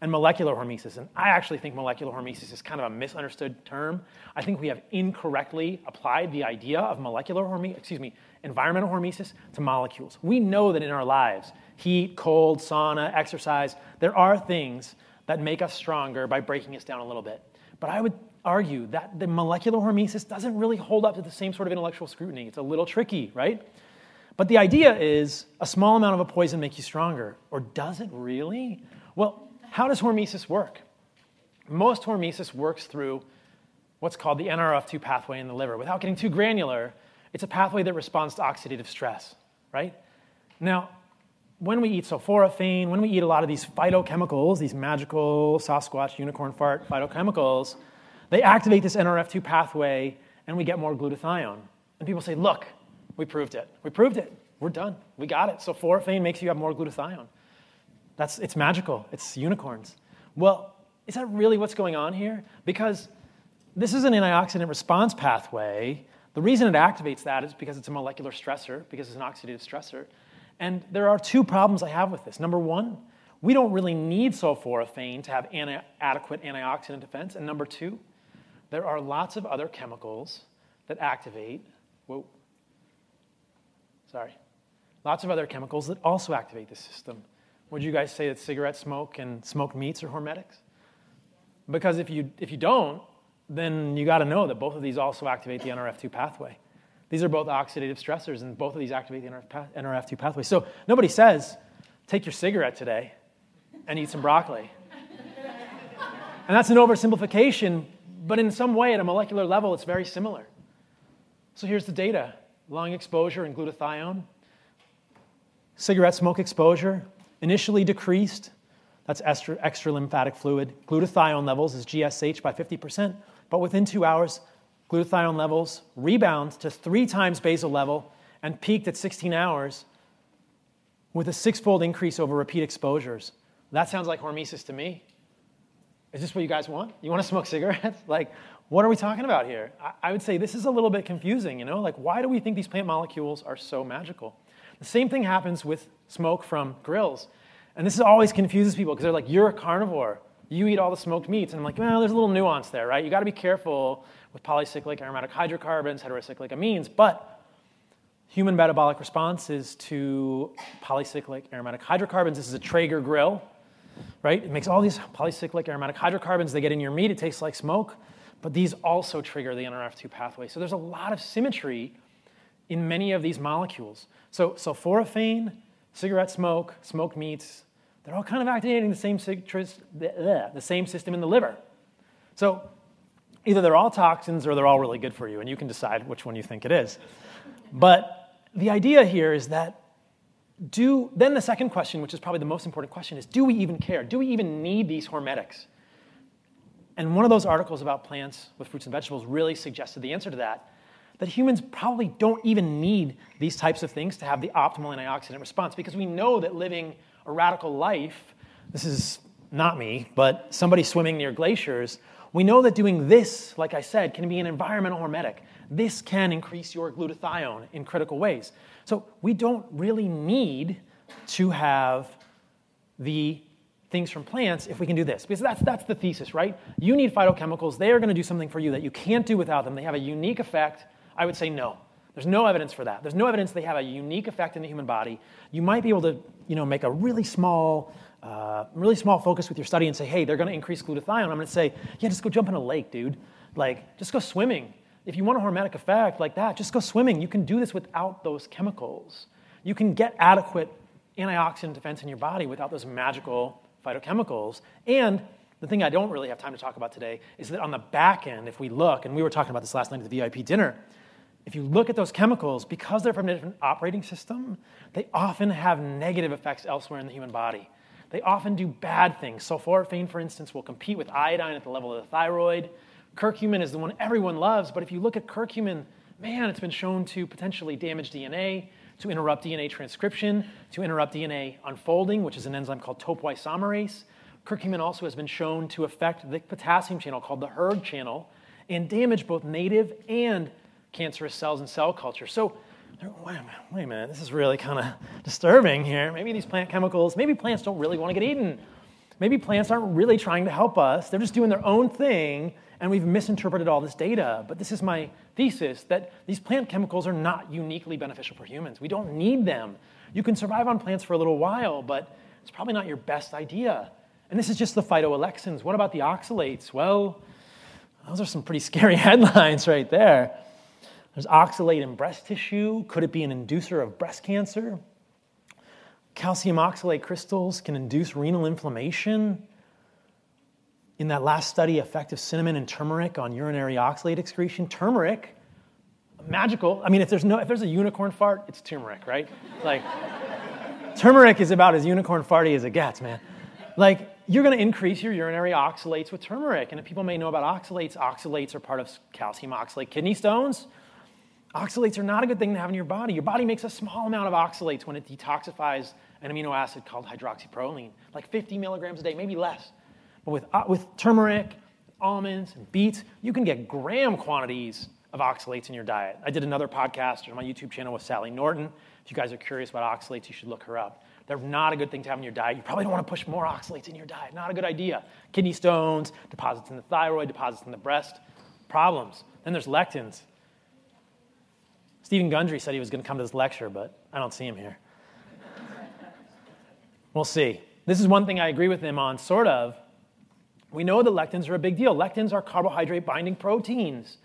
and molecular hormesis. And I actually think molecular hormesis is kind of a misunderstood term. I think we have incorrectly applied the idea of molecular hormesis, excuse me, environmental hormesis to molecules. We know that in our lives, heat, cold, sauna, exercise, there are things that make us stronger by breaking us down a little bit. But I would argue that the molecular hormesis doesn't really hold up to the same sort of intellectual scrutiny. It's a little tricky, right? But the idea is a small amount of a poison makes you stronger. Or does it really? Well, how does hormesis work? Most hormesis works through what's called the NRF2 pathway in the liver. Without getting too granular, it's a pathway that responds to oxidative stress, right? Now, when we eat sulforaphane, when we eat a lot of these phytochemicals, these magical Sasquatch unicorn fart phytochemicals, they activate this NRF2 pathway and we get more glutathione. And people say, look, we proved it. We proved it. We're done. We got it. Sulforaphane makes you have more glutathione. That's, it's magical, it's unicorns. Well, is that really what's going on here? Because this is an antioxidant response pathway. The reason it activates that is because it's a molecular stressor, because it's an oxidative stressor. And there are two problems I have with this. Number one, we don't really need sulforaphane to have anti- adequate antioxidant defense. And number two, there are lots of other chemicals that activate, whoa, sorry, lots of other chemicals that also activate the system. Would you guys say that cigarette smoke and smoked meats are hormetics? Because if you, if you don't, then you got to know that both of these also activate the NRF2 pathway. These are both oxidative stressors, and both of these activate the NRF2 pathway. So nobody says, take your cigarette today and eat some broccoli. and that's an oversimplification, but in some way, at a molecular level, it's very similar. So here's the data lung exposure and glutathione. Cigarette smoke exposure initially decreased. That's extra, lymphatic fluid. Glutathione levels is GSH by 50%, but within two hours, glutathione levels rebound to three times basal level and peaked at 16 hours with a six-fold increase over repeat exposures. That sounds like hormesis to me. Is this what you guys want? You want to smoke [laughs] cigarettes? like, what are we talking about here? I, I would say this is a little bit confusing, you know? Like, why do we think these plant molecules are so magical? The same thing happens with smoke from grills. And this always confuses people because they're like, you're a carnivore. You eat all the smoked meats. And I'm like, well, there's a little nuance there, right? You got to be careful with polycyclic aromatic hydrocarbons, heterocyclic amines. But human metabolic responses to polycyclic aromatic hydrocarbons, this is a Traeger grill, right? It makes all these polycyclic aromatic hydrocarbons. They get in your meat. It tastes like smoke. But these also trigger the NRF2 pathway. So there's a lot of symmetry in many of these molecules. So sulforaphane, cigarette smoke, smoked meats, they're all kind of activating the same, the same system in the liver. So either they're all toxins or they're all really good for you, and you can decide which one you think it is. But the idea here is that do then the second question, which is probably the most important question, is do we even care? Do we even need these hormetics? And one of those articles about plants with fruits and vegetables really suggested the answer to that that humans probably don't even need these types of things to have the optimal antioxidant response because we know that living a radical life, this is not me, but somebody swimming near glaciers, we know that doing this, like I said, can be an environmental hormetic. This can increase your glutathione in critical ways. So we don't really need to have the things from plants if we can do this. Because that's, that's the thesis, right? You need phytochemicals. They are going to do something for you that you can't do without them. They have a unique effect I would say no. There's no evidence for that. There's no evidence they have a unique effect in the human body. You might be able to, you know, make a really small, uh, really small focus with your study and say, hey, they're going to increase glutathione. I'm going to say, yeah, just go jump in a lake, dude. Like, just go swimming. If you want a hormetic effect like that, just go swimming. You can do this without those chemicals. You can get adequate antioxidant defense in your body without those magical phytochemicals. And the thing I don't really have time to talk about today is that on the back end, if we look, and we were talking about this last night at the VIP dinner, if you look at those chemicals, because they're from a different operating system, they often have negative effects elsewhere in the human body. They often do bad things. Sulforaphane, for instance, will compete with iodine at the level of the thyroid. Curcumin is the one everyone loves, but if you look at curcumin, man, it's been shown to potentially damage DNA, to interrupt DNA transcription, to interrupt DNA unfolding, which is an enzyme called topoisomerase. Curcumin also has been shown to affect the potassium channel called the hERG channel and damage both native and cancerous cells in cell culture. So, wait a minute, wait a minute, this is really kind of disturbing here. Maybe these plant chemicals, maybe plants don't really want to get eaten. Maybe plants aren't really trying to help us. They're just doing their own thing, and we've misinterpreted all this data. But this is my thesis that these plant chemicals are not uniquely beneficial for humans. We don't need them. You can survive on plants for a little while, but it's probably not your best idea. And this is just the phytoalexins. What about the oxalates? Well, those are some pretty scary [laughs] headlines right there. There's oxalate in breast tissue. Could it be an inducer of breast cancer? Calcium oxalate crystals can induce renal inflammation. In that last study, effect of cinnamon and turmeric on urinary oxalate excretion, turmeric, magical. I mean, if there's no, if there's a unicorn fart, it's turmeric, right? Like, turmeric is about as unicorn farty as it gets, man. Like, you're going to increase your urinary oxalates with turmeric. And if people may know about oxalates, oxalates are part of calcium oxalate kidney stones. Oxalates are not a good thing to have in your body. Your body makes a small amount of oxalates when it detoxifies an amino acid called hydroxyproline, like 50 milligrams a day, maybe less. But with, uh, with turmeric, almonds, and beets, you can get gram quantities of oxalates in your diet. I did another podcast on my YouTube channel with Sally Norton. If you guys are curious about oxalates, you should look her up. They're not a good thing to have in your diet. You probably don't want to push more oxalates in your diet. Not a good idea. Kidney stones, deposits in the thyroid, deposits in the breast, problems. Then there's lectins. Steven Gundry said he was going to come to this lecture, but I don't see him here. [laughs] we'll see. This is one thing I agree with him on, sort of. We know that lectins are a big deal. Lectins are carbohydrate binding proteins.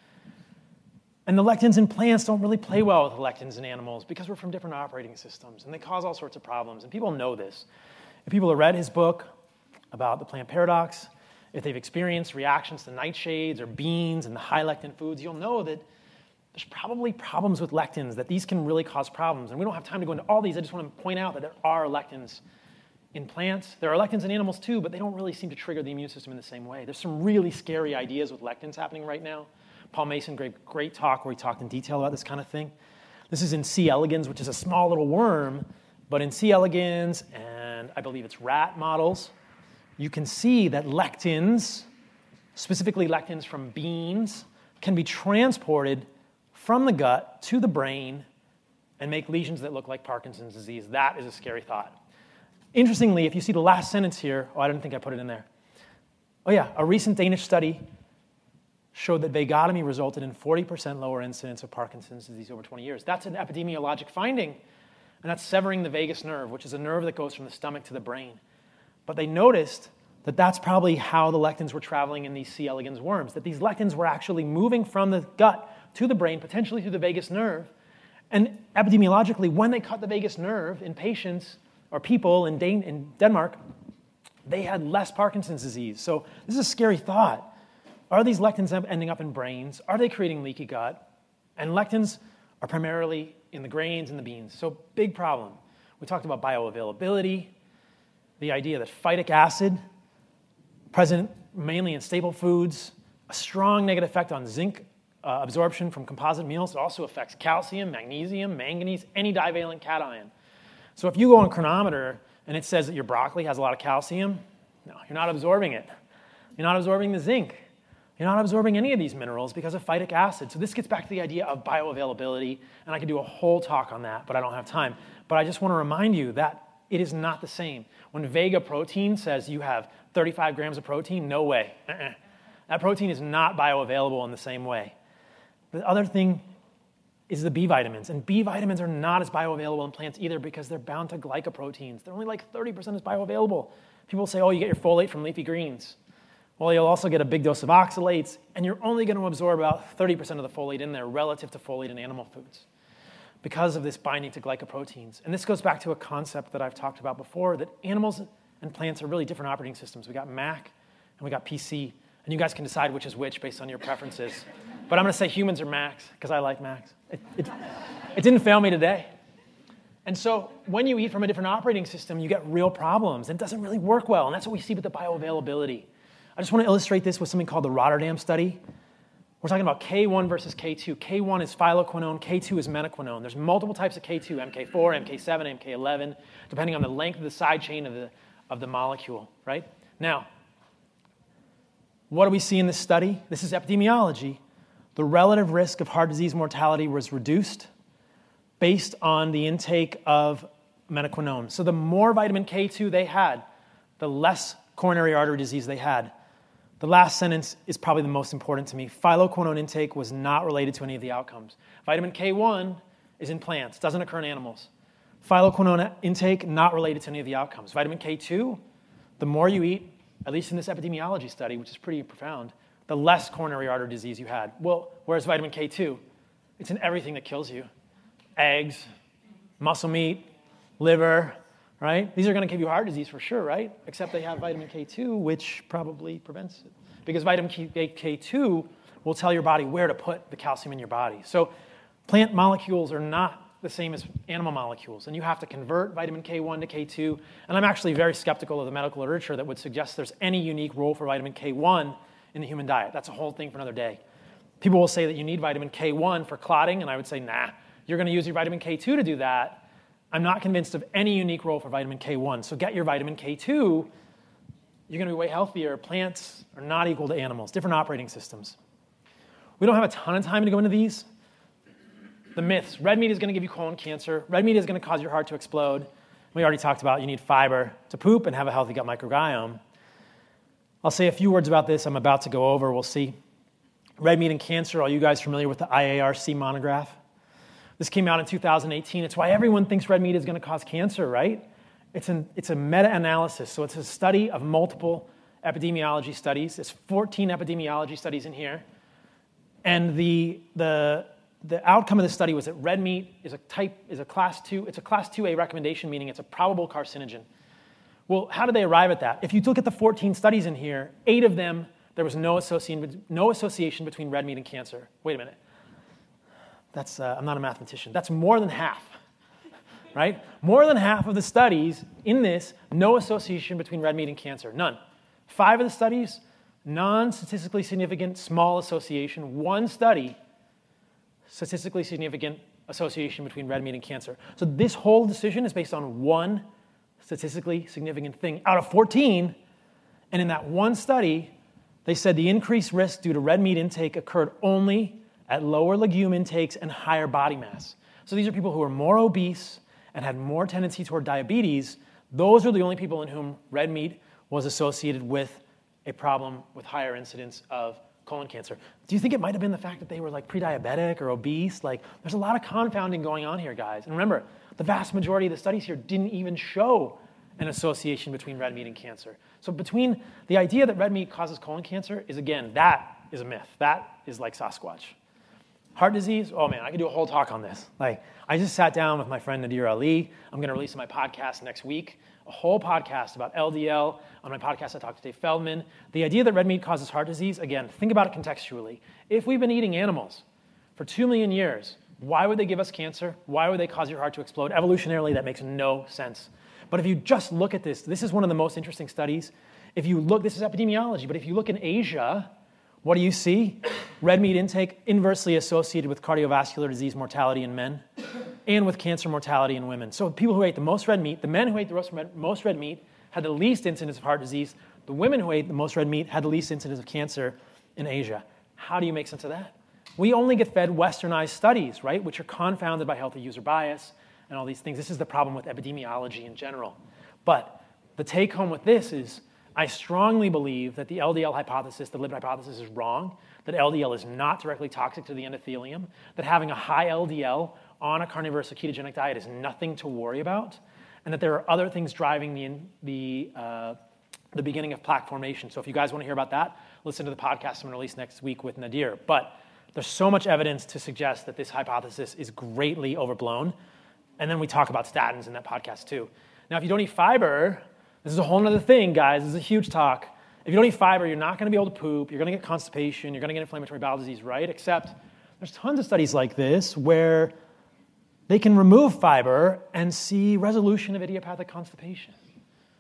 And the lectins in plants don't really play well with the lectins in animals because we're from different operating systems and they cause all sorts of problems. And people know this. If people have read his book about the plant paradox, if they've experienced reactions to nightshades or beans and the high lectin foods, you'll know that there's probably problems with lectins, that these can really cause problems. And we don't have time to go into all these. I just want to point out that there are lectins in plants. There are lectins in animals too, but they don't really seem to trigger the immune system in the same way. There's some really scary ideas with lectins happening right now. Paul Mason gave great talk where he talked in detail about this kind of thing. This is in C. elegans, which is a small little worm, but in C. elegans and I believe it's rat models, you can see that lectins, specifically lectins from beans, can be transported from the gut to the brain and make lesions that look like Parkinson's disease. That is a scary thought. Interestingly, if you see the last sentence here, oh, I didn't think I put it in there. Oh, yeah, a recent Danish study showed that vagotomy resulted in 40% lower incidence of Parkinson's disease over 20 years. That's an epidemiologic finding, and that's severing the vagus nerve, which is a nerve that goes from the stomach to the brain. But they noticed that that's probably how the lectins were traveling in these C. elegans worms, that these lectins were actually moving from the gut to the brain, potentially through the vagus nerve. And epidemiologically, when they cut the vagus nerve in patients or people in, Dan- in Denmark, they had less Parkinson's disease. So this is a scary thought. Are these lectins ending up in brains? Are they creating leaky gut? And lectins are primarily in the grains and the beans. So, big problem. We talked about bioavailability, the idea that phytic acid, present mainly in staple foods, a strong negative effect on zinc uh, absorption from composite meals. Also affects calcium, magnesium, manganese, any divalent cation. So, if you go on Cronometer and it says that your broccoli has a lot of calcium, no, you're not absorbing it. You're not absorbing the zinc. You're not absorbing any of these minerals because of phytic acid. So this gets back to the idea of bioavailability, and I could do a whole talk on that, but I don't have time. But I just want to remind you that it is not the same. When Vega Protein says you have 35 grams of protein, no way. Uh-uh. That protein is not bioavailable in the same way. The other thing is the B vitamins. And B vitamins are not as bioavailable in plants either because they're bound to glycoproteins. They're only like 30% as bioavailable. People say, oh, you get your folate from leafy greens. Well, you'll also get a big dose of oxalates, and you're only going to absorb about 30% of the folate in there relative to folate in animal foods because of this binding to glycoproteins. And this goes back to a concept that I've talked about before that animals and plants are really different operating systems. We got Mac and we got PC, and you guys can decide which is which based on your preferences. But I'm going to say humans are Macs because I like Macs. It, it, it didn't fail me today. And so when you eat from a different operating system, you get real problems, and it doesn't really work well. And that's what we see with the bioavailability. I just want to illustrate this with something called the Rotterdam study. We're talking about K1 versus K2. K1 is phylloquinone, K2 is menaquinone. There's multiple types of K2, MK4, MK7, MK11, depending on the length of the side chain of the, of the molecule, right? Now, what do we see in this study? This is epidemiology. The relative risk of heart disease mortality was reduced based on the intake of menaquinone. So the more vitamin K2 they had, the less coronary artery disease they had. The last sentence is probably the most important to me. Phylloquinone intake was not related to any of the outcomes. Vitamin K1 is in plants, doesn't occur in animals. Phylloquinone intake not related to any of the outcomes. Vitamin K2, the more you eat, at least in this epidemiology study, which is pretty profound, the less coronary artery disease you had. Well, whereas vitamin K2, it's in everything that kills you eggs, muscle meat, liver, right? These are going to give you heart disease for sure, right? Except they have vitamin K2, which probably prevents it. Because vitamin K2 will tell your body where to put the calcium in your body. So plant molecules are not the same as animal molecules, and you have to convert vitamin K1 to K2. And I'm actually very skeptical of the medical literature that would suggest there's any unique role for vitamin K1 in the human diet. That's a whole thing for another day. People will say that you need vitamin K1 for clotting, and I would say, nah, you're going to use your vitamin K2 to do that I'm not convinced of any unique role for vitamin K1. So get your vitamin K2. You're going to be way healthier. Plants are not equal to animals, different operating systems. We don't have a ton of time to go into these. The myths red meat is going to give you colon cancer, red meat is going to cause your heart to explode. We already talked about you need fiber to poop and have a healthy gut microbiome. I'll say a few words about this. I'm about to go over. We'll see. Red meat and cancer. Are you guys familiar with the IARC monograph? This came out in 2018. It's why everyone thinks red meat is going to cause cancer, right? It's, an, it's a meta analysis, so it's a study of multiple epidemiology studies. There's 14 epidemiology studies in here. And the, the, the outcome of the study was that red meat is a type, is a class two, it's a class 2A recommendation, meaning it's a probable carcinogen. Well, how did they arrive at that? If you look at the 14 studies in here, eight of them, there was no association, no association between red meat and cancer. Wait a minute. That's, uh, I'm not a mathematician. That's more than half, right? More than half of the studies in this, no association between red meat and cancer. None. Five of the studies, non statistically significant small association. One study, statistically significant association between red meat and cancer. So this whole decision is based on one statistically significant thing out of 14. And in that one study, they said the increased risk due to red meat intake occurred only at lower legume intakes and higher body mass. So these are people who are more obese and had more tendency toward diabetes. Those are the only people in whom red meat was associated with a problem with higher incidence of colon cancer. Do you think it might have been the fact that they were like pre-diabetic or obese? Like there's a lot of confounding going on here, guys. And remember, the vast majority of the studies here didn't even show an association between red meat and cancer. So between the idea that red meat causes colon cancer is again, that is a myth. That is like Sasquatch. Heart disease, oh man, I could do a whole talk on this. Like, I just sat down with my friend Nadir Ali. I'm going to release my podcast next week, whole podcast about LDL. On my podcast, I talked to Dave Feldman. The idea that red meat causes heart disease, again, think about it contextually. If we've been eating animals for two million years, why would they give us cancer? Why would they cause your heart to explode? Evolutionarily, that makes no sense. But if you just look at this, this is one of the most interesting studies. If you look, this is epidemiology, but if you look in Asia, what do you see? Red meat intake inversely associated with cardiovascular disease mortality in men and with cancer mortality in women. So, people who ate the most red meat, the men who ate the most red meat had the least incidence of heart disease. The women who ate the most red meat had the least incidence of cancer in Asia. How do you make sense of that? We only get fed westernized studies, right, which are confounded by healthy user bias and all these things. This is the problem with epidemiology in general. But the take home with this is I strongly believe that the LDL hypothesis, the lipid hypothesis, is wrong, that LDL is not directly toxic to the endothelium, that having a high LDL on a carnivorous or ketogenic diet is nothing to worry about, and that there are other things driving the, the, uh, the beginning of plaque formation. So if you guys want to hear about that, listen to the podcast I'm going to release next week with Nadir. But there's so much evidence to suggest that this hypothesis is greatly overblown. And then we talk about statins in that podcast too. Now, if you don't eat fiber, this is a whole other thing, guys. This is a huge talk. If you don't eat fiber, you're not going to be able to poop. You're going to get constipation. You're going to get inflammatory bowel disease, right? Except there's tons of studies like this where they can remove fiber and see resolution of idiopathic constipation.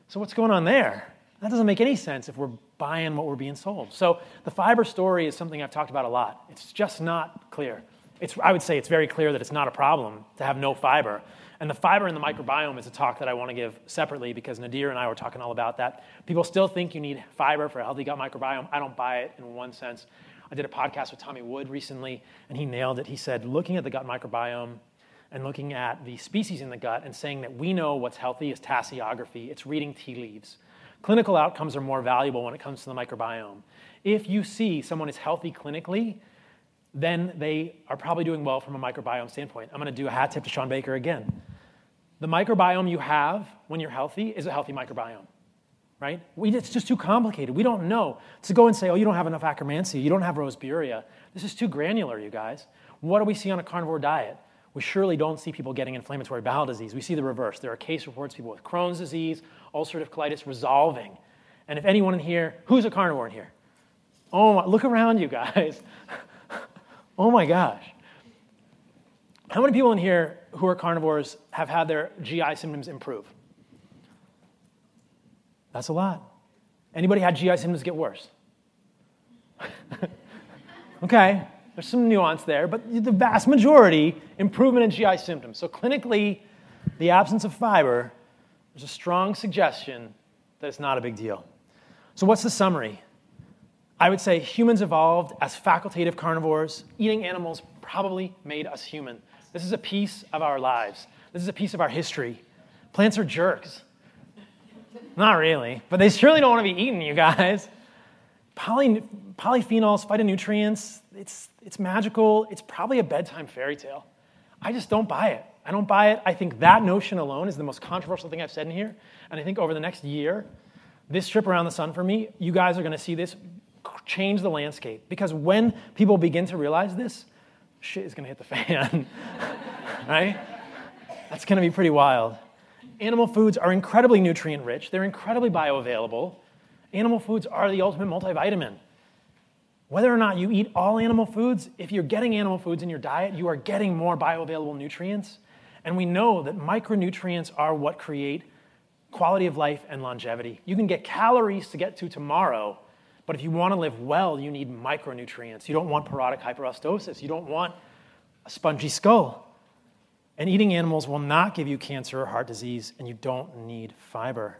So, what's going on there? That doesn't make any sense if we're buying what we're being sold. So, the fiber story is something I've talked about a lot. It's just not clear. It's, I would say it's very clear that it's not a problem to have no fiber. And the fiber in the microbiome is a talk that I want to give separately because Nadir and I were talking all about that. People still think you need fiber for a healthy gut microbiome. I don't buy it in one sense. I did a podcast with Tommy Wood recently, and he nailed it. He said, looking at the gut microbiome and looking at the species in the gut and saying that we know what's healthy is tasseography, it's reading tea leaves. Clinical outcomes are more valuable when it comes to the microbiome. If you see someone is healthy clinically, then they are probably doing well from a microbiome standpoint. I'm going to do a hat tip to Shawn Baker again. The microbiome you have when you're healthy is a healthy microbiome, right? We, it's just too complicated. We don't know. To go and say, oh, you don't have enough Akkermansia, you don't have roseburia, this is too granular, you guys. What do we see on a carnivore diet? We surely don't see people getting inflammatory bowel disease. We see the reverse. There are case reports, people with Crohn's disease, ulcerative colitis resolving. And if anyone in here, who's a carnivore in here? Oh, look around you guys. [laughs] oh my gosh. How many people in here who are carnivores have had their GI symptoms improve? That's a lot. Anybody had GI symptoms get worse? [laughs] okay, there's some nuance there, but the vast majority improvement in GI symptoms. So clinically, the absence of fiber, there's a strong suggestion that it's not a big deal. So what's the summary? I would say humans evolved as facultative carnivores. Eating animals probably made us human. This is a piece of our lives. This is a piece of our history. Plants are jerks. Not really, but they surely don't want to be eaten, you guys. Poly, polyphenols, phytonutrients, it's, it's magical. It's probably a bedtime fairy tale. I just don't buy it. I don't buy it. I think that notion alone is the most controversial thing I've said in here. And I think over the next year, this trip around the sun for me, you guys are going to see this change the landscape. Because when people begin to realize this, shit is going to hit the fan, [laughs] right? That's going to be pretty wild. Animal foods are incredibly nutrient rich, they're incredibly bioavailable. Animal foods are the ultimate multivitamin. Whether or not you eat all animal foods, if you're getting animal foods in your diet, you are getting more bioavailable nutrients. And we know that micronutrients are what create quality of life and longevity. You can get calories to get to tomorrow, but if you want to live well, you need micronutrients. You don't want parotid hyperostosis. You don't want a spongy skull. And eating animals will not give you cancer or heart disease, and you don't need fiber.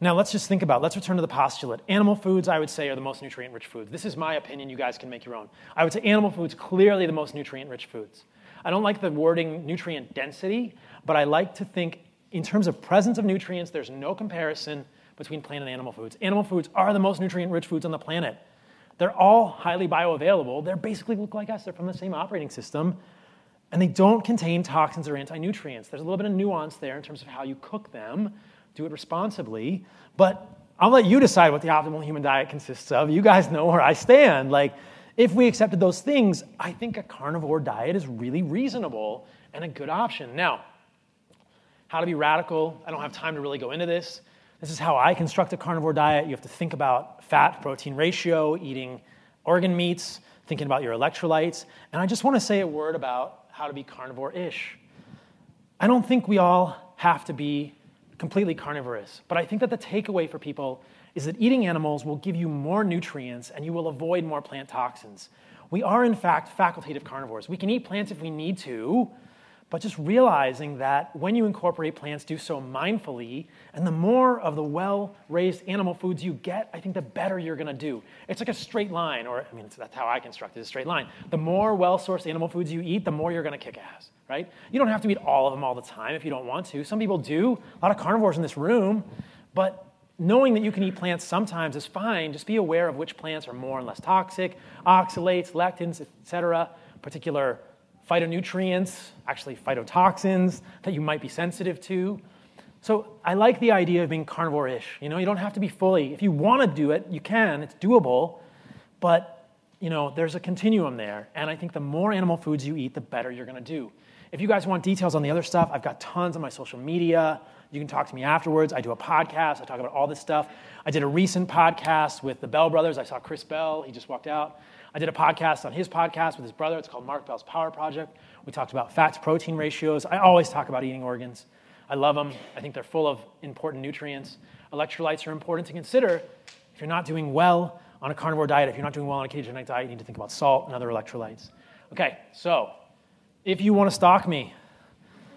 Now, let's just think about, let's return to the postulate. Animal foods, I would say, are the most nutrient rich foods. This is my opinion. You guys can make your own. I would say animal foods, clearly the most nutrient rich foods. I don't like the wording nutrient density, but I like to think in terms of presence of nutrients, there's no comparison between plant and animal foods. Animal foods are the most nutrient rich foods on the planet. They're all highly bioavailable. They basically look like us, they're from the same operating system and they don't contain toxins or anti nutrients. There's a little bit of nuance there in terms of how you cook them, do it responsibly, but I'll let you decide what the optimal human diet consists of. You guys know where I stand. Like, if we accepted those things, I think a carnivore diet is really reasonable and a good option. Now, how to be radical, I don't have time to really go into this. This is how I construct a carnivore diet. You have to think about fat protein ratio, eating organ meats, thinking about your electrolytes. And I just want to say a word about how to be carnivore ish. I don't think we all have to be completely carnivorous, but I think that the takeaway for people is that eating animals will give you more nutrients and you will avoid more plant toxins. We are, in fact, facultative carnivores. We can eat plants if we need to, but just realizing that when you incorporate plants, do so mindfully, and the more of the well raised animal foods you get, I think the better you're gonna do. It's like a straight line, or I mean, that's how I construct it, a straight line. The more well sourced animal foods you eat, the more you're gonna kick ass, right? You don't have to eat all of them all the time if you don't want to. Some people do, a lot of carnivores in this room, but knowing that you can eat plants sometimes is fine. Just be aware of which plants are more and less toxic, oxalates, lectins, etc., particular phytonutrients, actually phytotoxins that you might be sensitive to. So I like the idea of being carnivore-ish. You know, you don't have to be fully. If you want to do it, you can. It's doable, but you know, there's a continuum there. And I think the more animal foods you eat, the better you're going to do. If you guys want details on the other stuff, I've got tons on my social media. You can talk to me afterwards. I do a podcast. I talk about all this stuff. I did a recent podcast with the Bell brothers. I saw Chris Bell. He just walked out. I did a podcast on his podcast with his brother. It's called Mark Bell's Power Project. We talked about fat to protein ratios. I always talk about eating organs. I love them. I think they're full of important nutrients. Electrolytes are important to consider. If you're not doing well on a carnivore diet, if you're not doing well on a ketogenic diet, you need to think about salt and other electrolytes. Okay, so if you want to stalk me,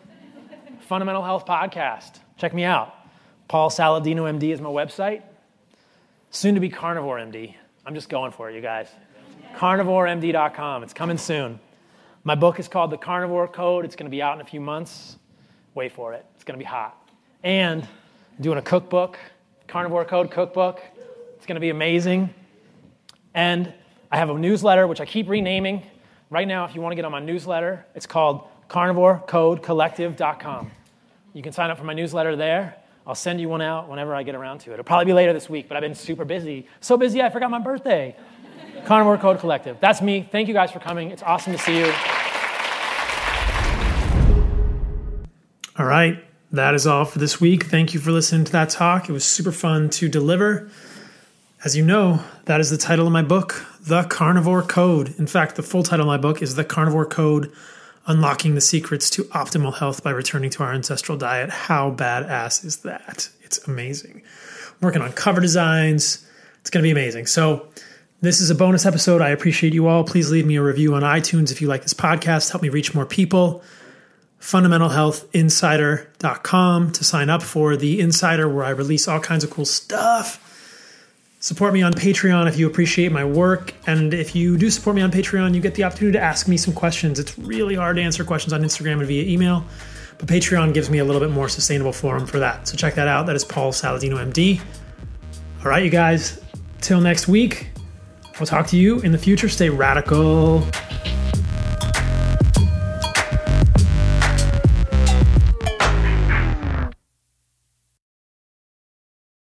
[laughs] Fundamental Health Podcast, check me out. Paul Saladino MD is my website. Soon to be Carnivore MD. I'm just going for it, you guys carnivoremd.com. It's coming soon. My book is called The Carnivore Code. It's going to be out in a few months. Wait for it. It's going to be hot. And I'm doing a cookbook, Carnivore Code cookbook. It's going to be amazing. And I have a newsletter, which I keep renaming. Right now, if you want to get on my newsletter, it's called carnivorecodecollective.com. You can sign up for my newsletter there. I'll send you one out whenever I get around to it. It'll probably be later this week, but I've been super busy. So busy, I forgot my birthday. Carnivore Code Collective. That's me. Thank you guys for coming. It's awesome to see you. All right. That is all for this week. Thank you for listening to that talk. It was super fun to deliver. As you know, that is the title of my book, The Carnivore Code. In fact, the full title of my book is The Carnivore Code Unlocking the Secrets to Optimal Health by Returning to Our Ancestral Diet. How badass is that? It's amazing. I'm working on cover designs. It's going to be amazing. So, this is a bonus episode. I appreciate you all. Please leave me a review on iTunes if you like this podcast. Help me reach more people. FundamentalHealthInsider.com to sign up for the Insider, where I release all kinds of cool stuff. Support me on Patreon if you appreciate my work. And if you do support me on Patreon, you get the opportunity to ask me some questions. It's really hard to answer questions on Instagram and via email, but Patreon gives me a little bit more sustainable forum for that. So check that out. That is Paul Saladino, MD. All right, you guys, till next week. We'll talk to you in the future. Stay radical.